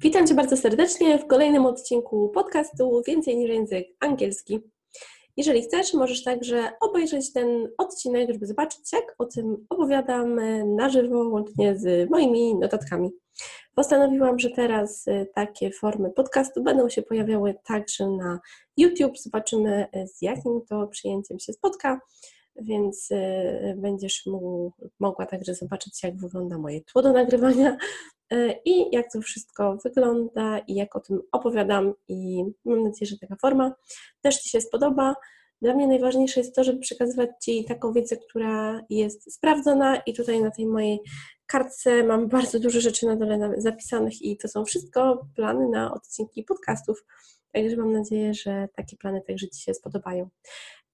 Witam Cię bardzo serdecznie w kolejnym odcinku podcastu Więcej niż język angielski. Jeżeli chcesz, możesz także obejrzeć ten odcinek, żeby zobaczyć, jak o tym opowiadam na żywo, łącznie z moimi notatkami. Postanowiłam, że teraz y, takie formy podcastu będą się pojawiały także na YouTube. Zobaczymy, y, z jakim to przyjęciem się spotka, więc y, będziesz mógł, mogła także zobaczyć, jak wygląda moje tło do nagrywania i jak to wszystko wygląda i jak o tym opowiadam. I mam nadzieję, że taka forma też Ci się spodoba. Dla mnie najważniejsze jest to, żeby przekazywać Ci taką wiedzę, która jest sprawdzona i tutaj na tej mojej kartce mam bardzo dużo rzeczy na dole zapisanych i to są wszystko plany na odcinki podcastów. Także mam nadzieję, że takie plany także Ci się spodobają.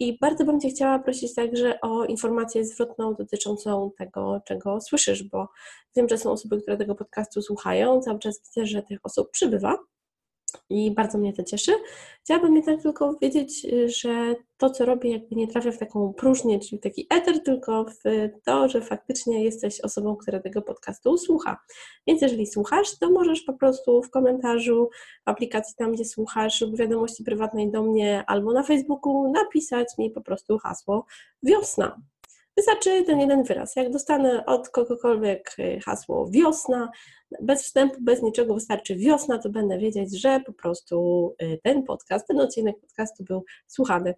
I bardzo bym Cię chciała prosić także o informację zwrotną dotyczącą tego, czego słyszysz, bo wiem, że są osoby, które tego podcastu słuchają. Cały czas widzę, że tych osób przybywa i bardzo mnie to cieszy. Chciałabym jednak tylko wiedzieć, że to, co robię, jakby nie trafia w taką próżnię, czyli taki eter, tylko w to, że faktycznie jesteś osobą, która tego podcastu słucha. Więc jeżeli słuchasz, to możesz po prostu w komentarzu, w aplikacji tam, gdzie słuchasz, lub wiadomości prywatnej do mnie albo na Facebooku napisać mi po prostu hasło wiosna. Wystarczy ten jeden wyraz. Jak dostanę od kogokolwiek y, hasło wiosna, bez wstępu, bez niczego, wystarczy wiosna, to będę wiedzieć, że po prostu y, ten podcast, ten odcinek podcastu był słuchany.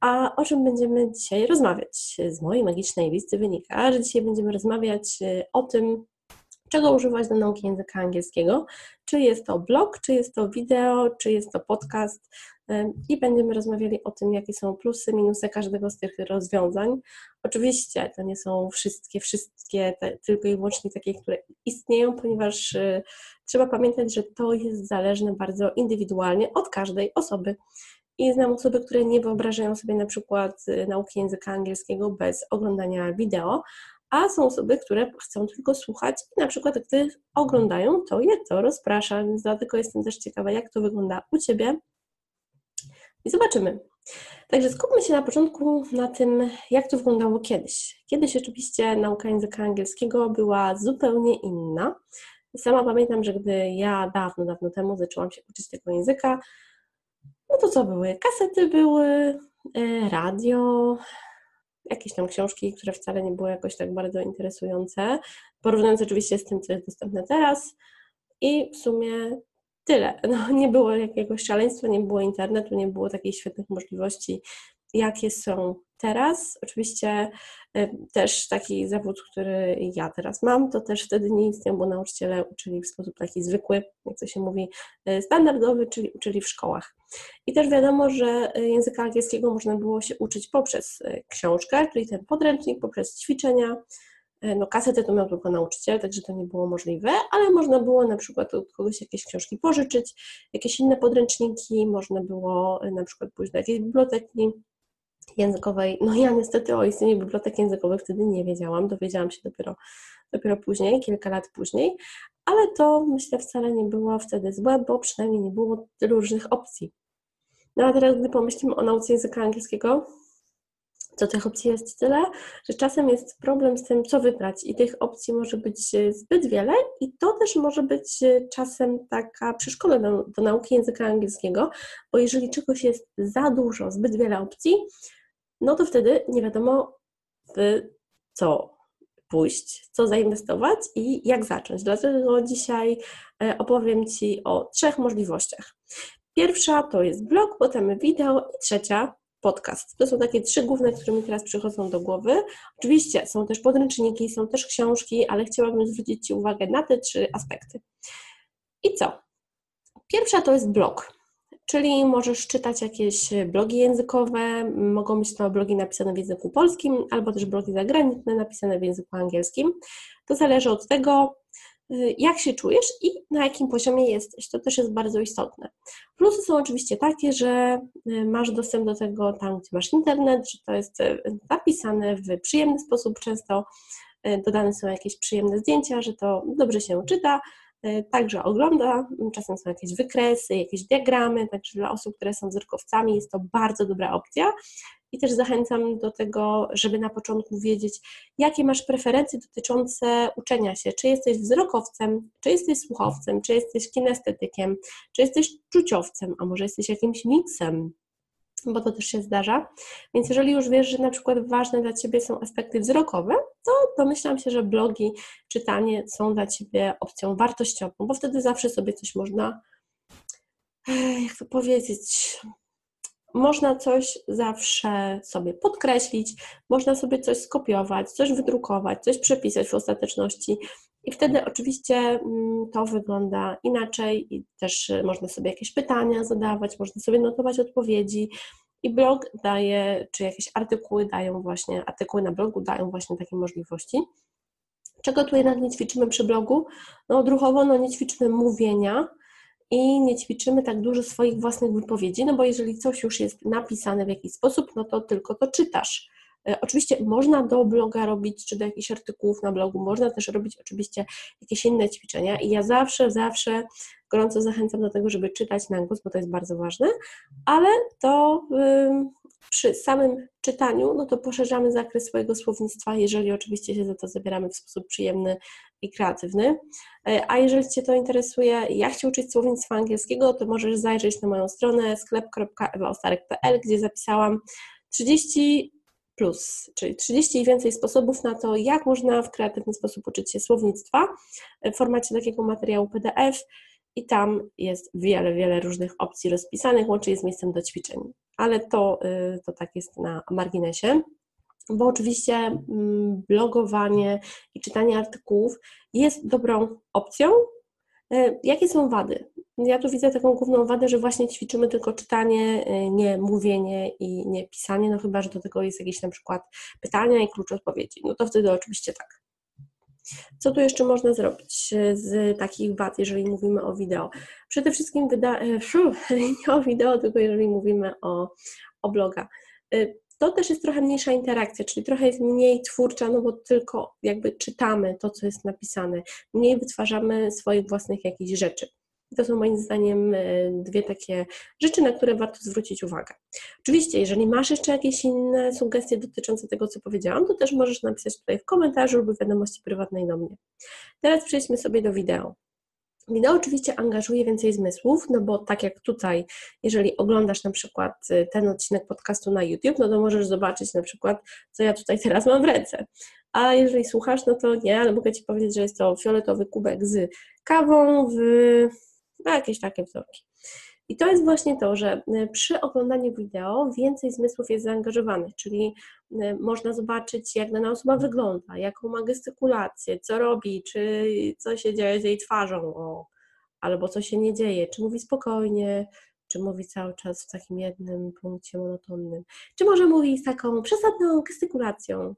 A o czym będziemy dzisiaj rozmawiać? Z mojej magicznej listy wynika, że dzisiaj będziemy rozmawiać y, o tym, czego używać do nauki języka angielskiego. Czy jest to blog, czy jest to wideo, czy jest to podcast, i będziemy rozmawiali o tym, jakie są plusy, minusy każdego z tych rozwiązań. Oczywiście to nie są wszystkie, wszystkie te, tylko i wyłącznie takie, które istnieją, ponieważ y, trzeba pamiętać, że to jest zależne bardzo indywidualnie od każdej osoby. I znam osoby, które nie wyobrażają sobie na przykład y, nauki języka angielskiego bez oglądania wideo, a są osoby, które chcą tylko słuchać i na przykład gdy oglądają, to je to rozprasza, więc dlatego jestem też ciekawa, jak to wygląda u Ciebie i zobaczymy. Także skupmy się na początku na tym, jak to wyglądało kiedyś. Kiedyś oczywiście nauka języka angielskiego była zupełnie inna. Sama pamiętam, że gdy ja dawno, dawno temu zaczęłam się uczyć tego języka, no to co były? Kasety były, e, radio, jakieś tam książki, które wcale nie były jakoś tak bardzo interesujące, porównując oczywiście z tym, co jest dostępne teraz. I w sumie tyle. No, nie było jakiegoś szaleństwa, nie było internetu, nie było takich świetnych możliwości, jakie są teraz. Oczywiście y, też taki zawód, który ja teraz mam, to też wtedy nie istniał, bo nauczyciele uczyli w sposób taki zwykły, jak to się mówi, y, standardowy, czyli uczyli w szkołach. I też wiadomo, że języka angielskiego można było się uczyć poprzez y, książkę, czyli ten podręcznik, poprzez ćwiczenia, no kasetę to miał tylko nauczyciel, także to nie było możliwe, ale można było na przykład od kogoś jakieś książki pożyczyć, jakieś inne podręczniki, można było na przykład pójść do jakiejś biblioteki językowej. No ja niestety o istnieniu bibliotek językowych wtedy nie wiedziałam, dowiedziałam się dopiero, dopiero później, kilka lat później, ale to myślę wcale nie było wtedy złe, bo przynajmniej nie było różnych opcji. No a teraz, gdy pomyślimy o nauce języka angielskiego, to tych opcji jest tyle, że czasem jest problem z tym, co wybrać, i tych opcji może być zbyt wiele, i to też może być czasem taka przeszkoda do, do nauki języka angielskiego, bo jeżeli czegoś jest za dużo, zbyt wiele opcji, no to wtedy nie wiadomo, w co pójść, co zainwestować i jak zacząć. Dlatego dzisiaj e, opowiem Ci o trzech możliwościach. Pierwsza to jest blog, potem wideo i trzecia podcast. To są takie trzy główne, które mi teraz przychodzą do głowy. Oczywiście są też podręczniki, są też książki, ale chciałabym zwrócić Ci uwagę na te trzy aspekty. I co? Pierwsza to jest blog, czyli możesz czytać jakieś blogi językowe, mogą być to blogi napisane w języku polskim, albo też blogi zagraniczne napisane w języku angielskim. To zależy od tego, y, jak się czujesz i na jakim poziomie jesteś. To też jest bardzo istotne. Plusy są oczywiście takie, że y, masz dostęp do tego tam, gdzie masz internet, że to jest napisane w przyjemny sposób, często dodane są jakieś przyjemne zdjęcia, że to dobrze się czyta, także ogląda, czasem są jakieś wykresy, jakieś diagramy, także dla osób, które są wzrokowcami jest to bardzo dobra opcja i też zachęcam do tego, żeby na początku wiedzieć, jakie masz preferencje dotyczące uczenia się. Czy jesteś wzrokowcem, czy jesteś słuchowcem, czy jesteś kinestetykiem, czy jesteś czuciowcem, a może jesteś jakimś miksem bo to też się zdarza. Więc jeżeli już wiesz, że na przykład ważne dla Ciebie są aspekty wzrokowe, to domyślam się, że blogi, czytanie są dla Ciebie opcją wartościową, bo wtedy zawsze sobie coś można, jak to powiedzieć, można coś zawsze sobie podkreślić, można sobie coś skopiować, coś wydrukować, coś przepisać w ostateczności. I wtedy oczywiście mm, to wygląda inaczej i też y, można sobie jakieś pytania zadawać, można sobie notować odpowiedzi. I blog daje, czy jakieś artykuły dają właśnie, artykuły na blogu dają właśnie takie możliwości. Czego tu jednak nie ćwiczymy przy blogu? No odruchowo no, nie ćwiczymy mówienia, i nie ćwiczymy tak dużo swoich własnych wypowiedzi, no bo jeżeli coś już jest napisane w jakiś sposób, no to tylko to czytasz. E, oczywiście można do bloga robić, czy do jakichś artykułów na blogu, można też robić oczywiście jakieś inne ćwiczenia i ja zawsze, zawsze gorąco zachęcam do tego, żeby czytać na głos, bo to jest bardzo ważne, ale to przy samym czytaniu, no to poszerzamy zakres swojego słownictwa, jeżeli oczywiście się za to zabieramy w sposób przyjemny i kreatywny. E, a jeżeli Cię to interesuje, jak się uczyć słownictwa angielskiego, to możesz zajrzeć na moją stronę sklep.ewaostarek.pl, gdzie zapisałam 30 plus, czyli 30 i więcej sposobów na to, jak można w kreatywny sposób uczyć się słownictwa w formacie takiego materiału PDF i tam jest wiele, wiele różnych opcji rozpisanych, łącznie z miejscem do ćwiczeń. Ale to, y, to tak jest na marginesie bo oczywiście mm, blogowanie i czytanie artykułów jest dobrą opcją. Y, jakie są wady? Ja tu widzę taką główną wadę, że właśnie ćwiczymy tylko czytanie, y, nie mówienie i nie pisanie, no chyba, że do tego jest jakieś na przykład pytania i klucz odpowiedzi. No to wtedy oczywiście tak. Co tu jeszcze można zrobić e, z takich wad, jeżeli mówimy o wideo? Przede wszystkim wyda- e, nie o wideo, tylko jeżeli mówimy o, o bloga. To też jest trochę mniejsza interakcja, czyli trochę jest mniej twórcza, no bo tylko jakby czytamy to, co jest napisane, mniej wytwarzamy swoich własnych jakichś rzeczy. To są moim zdaniem e, dwie takie rzeczy, na które warto zwrócić uwagę. Oczywiście, jeżeli masz jeszcze jakieś inne sugestie dotyczące tego, co powiedziałam, to też możesz napisać tutaj w komentarzu lub w wiadomości prywatnej do mnie. Teraz przejdźmy sobie do wideo. Wideo oczywiście angażuje więcej zmysłów, no bo tak jak tutaj, jeżeli oglądasz na przykład e, ten odcinek podcastu na YouTube, no to możesz zobaczyć na przykład, co ja tutaj teraz mam w ręce. A jeżeli słuchasz, no to nie, ale mogę Ci powiedzieć, że jest to fioletowy kubek z kawą w no jakieś takie wzorki. I to jest właśnie to, że e, przy oglądaniu wideo więcej zmysłów jest zaangażowanych, czyli e, można zobaczyć, jak dana osoba wygląda, jaką ma gestykulację, co robi, czy co się dzieje z jej twarzą, o, albo co się nie dzieje, czy mówi spokojnie, czy mówi cały czas w takim jednym punkcie monotonnym, czy może mówi z taką przesadną gestykulacją,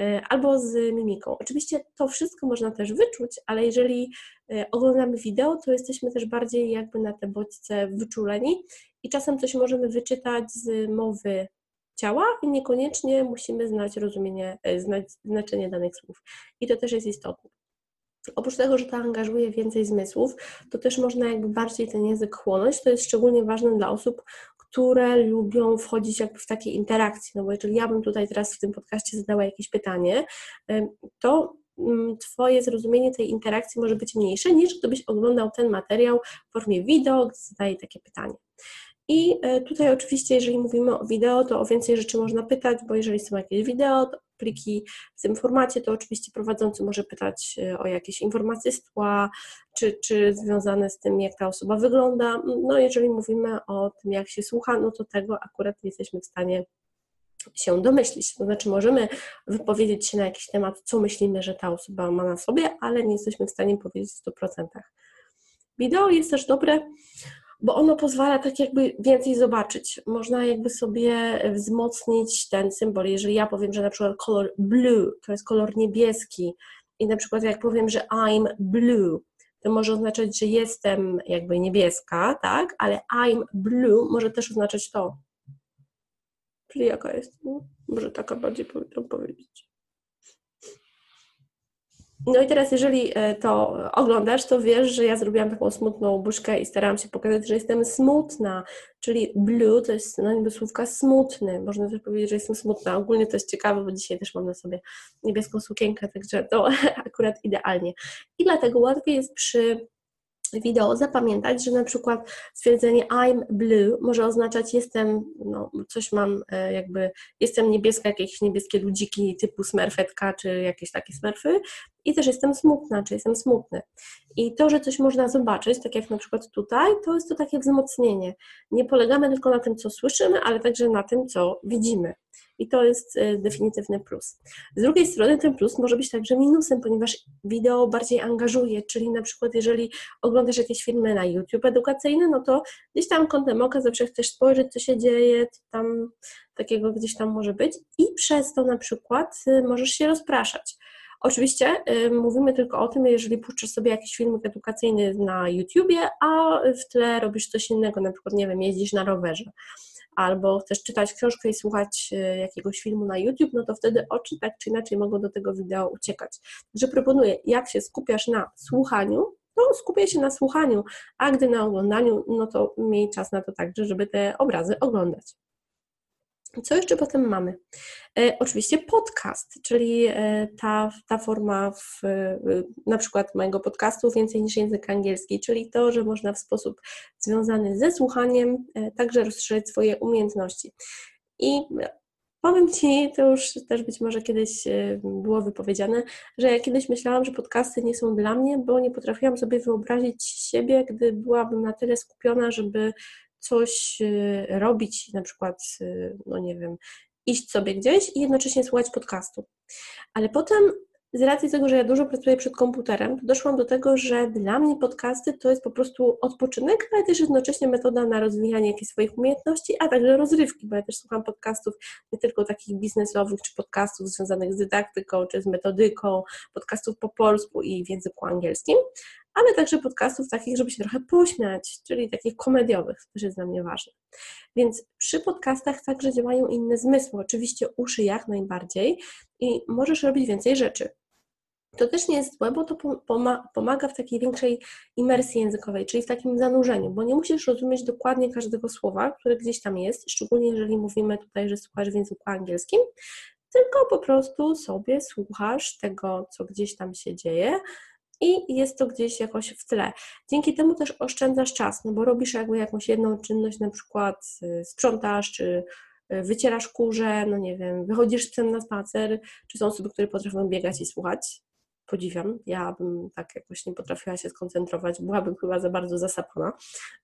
E, albo z mimiką. Oczywiście to wszystko można też wyczuć, ale jeżeli e, oglądamy wideo, to jesteśmy też bardziej jakby na te bodźce wyczuleni i czasem coś możemy wyczytać z mowy ciała i niekoniecznie musimy znać rozumienie, e, znać znaczenie danych słów. I to też jest istotne. Oprócz tego, że to angażuje więcej zmysłów, to też można jakby bardziej ten język chłonąć. To jest szczególnie ważne dla osób, które lubią wchodzić jakby w takie interakcje. No bo jeżeli ja bym tutaj teraz w tym podcaście zadała jakieś pytanie, to mm, Twoje zrozumienie tej interakcji może być mniejsze niż gdybyś oglądał ten materiał w formie wideo, gdy zadaję takie pytanie. I e, tutaj oczywiście, jeżeli mówimy o wideo, to o więcej rzeczy można pytać, bo jeżeli są jakieś wideo, to pliki w tym formacie, to oczywiście prowadzący może pytać e, o jakieś informacje z tła, czy, czy związane z tym, jak ta osoba wygląda. No jeżeli mówimy o tym, jak się słucha, no to tego akurat nie jesteśmy w stanie się domyślić. To znaczy, możemy wypowiedzieć się na jakiś temat, co myślimy, że ta osoba ma na sobie, ale nie jesteśmy w stanie powiedzieć w 100%. Wideo jest też dobre bo ono pozwala tak jakby więcej zobaczyć. Można jakby sobie wzmocnić ten symbol. Jeżeli ja powiem, że na przykład kolor blue to jest kolor niebieski I na przykład jak powiem, że I'm blue, to może oznaczać, że jestem jakby niebieska, tak? Ale I'm blue może też oznaczać to. Czyli jaka jest? Może taka bardziej powinnam powiedzieć. No i teraz, jeżeli e, to oglądasz, to wiesz, że ja zrobiłam taką smutną buźkę i starałam się pokazać, że jestem smutna, czyli blue to jest synonim do słówka smutny. Można też powiedzieć, że jestem smutna. Ogólnie to jest ciekawe, bo dzisiaj też mam na sobie niebieską sukienkę, także to akurat idealnie. I dlatego łatwiej jest przy wideo zapamiętać, że na przykład stwierdzenie I'm blue może oznaczać jestem, no coś mam e, jakby, jestem niebieska, jakieś niebieskie ludziki typu smerfetka, czy jakieś takie smerfy i też jestem smutna, czy jestem smutny. I to, że coś można zobaczyć, tak jak na przykład tutaj, to jest to takie wzmocnienie. Nie polegamy tylko na tym, co słyszymy, ale także na tym, co widzimy. I to jest e, definitywny plus. Z drugiej strony ten plus może być także minusem, ponieważ wideo bardziej angażuje, czyli na przykład jeżeli oglądasz jakieś filmy na YouTube edukacyjne, no to gdzieś tam kątem oka zawsze chcesz spojrzeć, co się dzieje, tam takiego gdzieś tam może być i przez to na przykład y, możesz się rozpraszać. Oczywiście y, mówimy tylko o tym, jeżeli puszczasz sobie jakiś filmik edukacyjny na YouTubie, a w tle robisz coś innego, na przykład, nie wiem, jeździsz na rowerze albo chcesz czytać książkę i słuchać y, jakiegoś filmu na YouTube, no to wtedy oczy tak czy inaczej mogą do tego wideo uciekać. Także proponuję, jak się skupiasz na słuchaniu, to skupię się na słuchaniu, a gdy na oglądaniu, no to miej czas na to także, żeby te obrazy oglądać. Co jeszcze potem mamy? E, oczywiście podcast, czyli e, ta, ta forma w, e, na przykład mojego podcastu więcej niż język angielski, czyli to, że można w sposób związany ze słuchaniem e, także rozszerzyć swoje umiejętności. I Powiem Ci, to już też być może kiedyś e, było wypowiedziane, że ja kiedyś myślałam, że podcasty nie są dla mnie, bo nie potrafiłam sobie wyobrazić siebie, gdy byłabym na tyle skupiona, żeby coś e, robić, na przykład, e, no nie wiem, iść sobie gdzieś i jednocześnie słuchać podcastu. Ale potem z racji tego, że ja dużo pracuję przed komputerem, doszłam do tego, że dla mnie podcasty to jest po prostu odpoczynek, ale też jednocześnie metoda na rozwijanie jakichś swoich umiejętności, a także rozrywki, bo ja też słucham podcastów nie tylko takich biznesowych, czy podcastów związanych z dydaktyką, czy z metodyką, podcastów po polsku i w języku angielskim, ale także podcastów takich, żeby się trochę pośmiać, czyli takich komediowych, to też jest dla mnie ważne. Więc przy podcastach także działają inne zmysły, oczywiście uszy jak najbardziej i możesz robić więcej rzeczy. To też nie jest złe, bo to pomaga w takiej większej imersji językowej, czyli w takim zanurzeniu, bo nie musisz rozumieć dokładnie każdego słowa, które gdzieś tam jest, szczególnie jeżeli mówimy tutaj, że słuchasz w języku angielskim, tylko po prostu sobie słuchasz tego, co gdzieś tam się dzieje, i jest to gdzieś jakoś w tle. Dzięki temu też oszczędzasz czas, no bo robisz jakby jakąś jedną czynność, na przykład y, sprzątasz, czy y, wycierasz kurze, no nie wiem, wychodzisz z psem na spacer, czy są osoby, które potrafią biegać i słuchać. Podziwiam, ja bym tak jakoś nie potrafiła się skoncentrować, byłabym chyba za bardzo zasapana,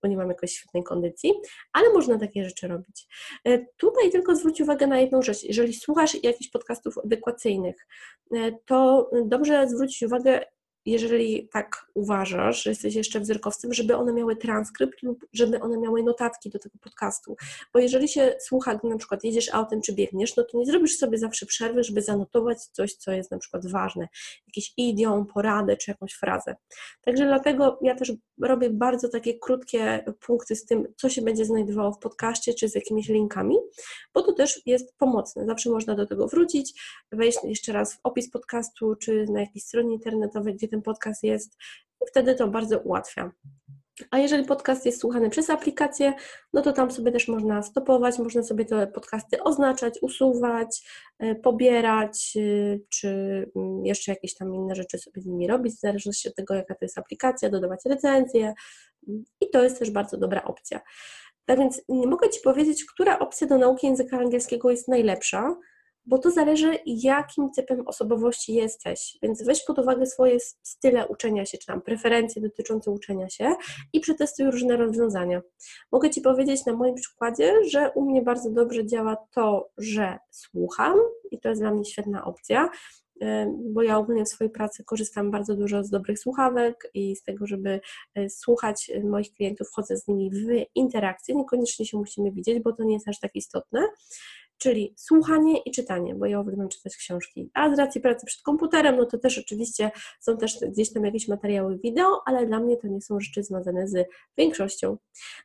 bo nie mam jakoś świetnej kondycji, ale można takie rzeczy robić. E, tutaj tylko zwróć uwagę na jedną rzecz. Jeżeli słuchasz jakichś podcastów edukacyjnych, e, to dobrze zwrócić uwagę, jeżeli tak uważasz, że jesteś jeszcze wzrokowcem, żeby one miały transkrypt lub żeby one miały notatki do tego podcastu. Bo jeżeli się słucha, gdy na przykład jedziesz autem czy biegniesz, no to nie zrobisz sobie zawsze przerwy, żeby zanotować coś, co jest na przykład ważne, jakiś idiom, poradę czy jakąś frazę. Także dlatego ja też robię bardzo takie krótkie punkty z tym, co się będzie znajdowało w podcaście czy z jakimiś linkami, bo to też jest pomocne. Zawsze można do tego wrócić, wejść jeszcze raz w opis podcastu czy na jakiejś stronie internetowej, gdzie ten podcast jest, i wtedy to bardzo ułatwia. A jeżeli podcast jest słuchany przez aplikację, no to tam sobie też można stopować, można sobie te podcasty oznaczać, usuwać, e, pobierać, e, czy mm, jeszcze jakieś tam inne rzeczy sobie z nimi robić, w zależności od tego, jaka to jest aplikacja, dodawać recenzje i to jest też bardzo dobra opcja. Tak więc nie mogę Ci powiedzieć, która opcja do nauki języka angielskiego jest najlepsza, bo to zależy, jakim typem osobowości jesteś. Więc weź pod uwagę swoje style uczenia się, czy tam preferencje dotyczące uczenia się i przetestuj różne rozwiązania. Mogę Ci powiedzieć na moim przykładzie, że u mnie bardzo dobrze działa to, że słucham i to jest dla mnie świetna opcja bo ja ogólnie w swojej pracy korzystam bardzo dużo z dobrych słuchawek i z tego, żeby e, słuchać moich klientów, wchodzę z nimi w interakcję. Niekoniecznie się musimy widzieć, bo to nie jest aż tak istotne. Czyli słuchanie i czytanie, bo ja uwielbiam czytać książki. A z racji pracy przed komputerem, no to też oczywiście są też gdzieś tam jakieś materiały wideo, ale dla mnie to nie są rzeczy związane z większością.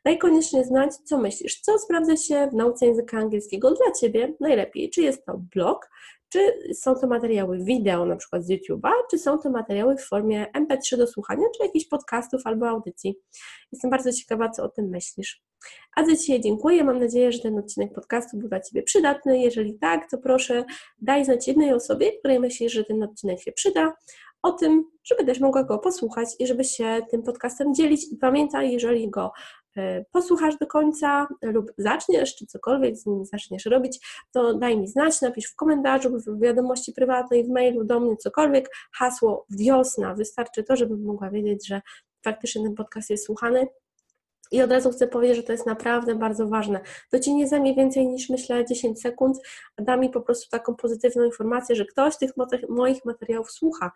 Daj koniecznie znać, co myślisz, co sprawdza się w nauce języka angielskiego dla Ciebie najlepiej. Czy jest to blog, czy są to materiały wideo, na przykład z YouTube'a, czy są to materiały w formie MP3 do słuchania, czy jakichś podcastów albo audycji. Jestem bardzo ciekawa, co o tym myślisz. A za dzisiaj dziękuję. Mam nadzieję, że ten odcinek podcastu był dla Ciebie przydatny. Jeżeli tak, to proszę daj znać jednej osobie, której myślisz, że ten odcinek się przyda, o tym, żeby też mogła go posłuchać i żeby się tym podcastem dzielić. I pamiętaj, jeżeli go e, posłuchasz do końca lub zaczniesz, czy cokolwiek z nim zaczniesz robić, to daj mi znać, napisz w komentarzu, w wiadomości prywatnej, w mailu do mnie, cokolwiek, hasło wiosna. Wystarczy to, żebym mogła wiedzieć, że faktycznie ten podcast jest słuchany i od razu chcę powiedzieć, że to jest naprawdę bardzo ważne. To Ci nie zajmie więcej niż myślę 10 sekund, da mi po prostu taką pozytywną informację, że ktoś tych moich materiałów słucha.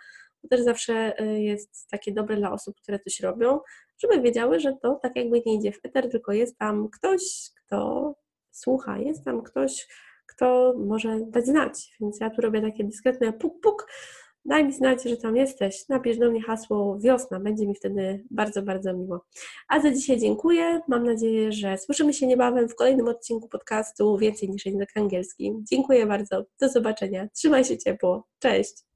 To też zawsze y, jest takie dobre dla osób, które coś robią, żeby wiedziały, że to tak jakby nie idzie w eter, tylko jest tam ktoś, kto słucha, jest tam ktoś, kto może dać znać. Więc ja tu robię takie dyskretne puk, puk, Daj mi znać, że tam jesteś. Napisz do mnie hasło wiosna, będzie mi wtedy bardzo, bardzo miło. A za dzisiaj dziękuję. Mam nadzieję, że słyszymy się niebawem w kolejnym odcinku podcastu Więcej niż język angielski. Dziękuję bardzo. Do zobaczenia. Trzymaj się ciepło. Cześć.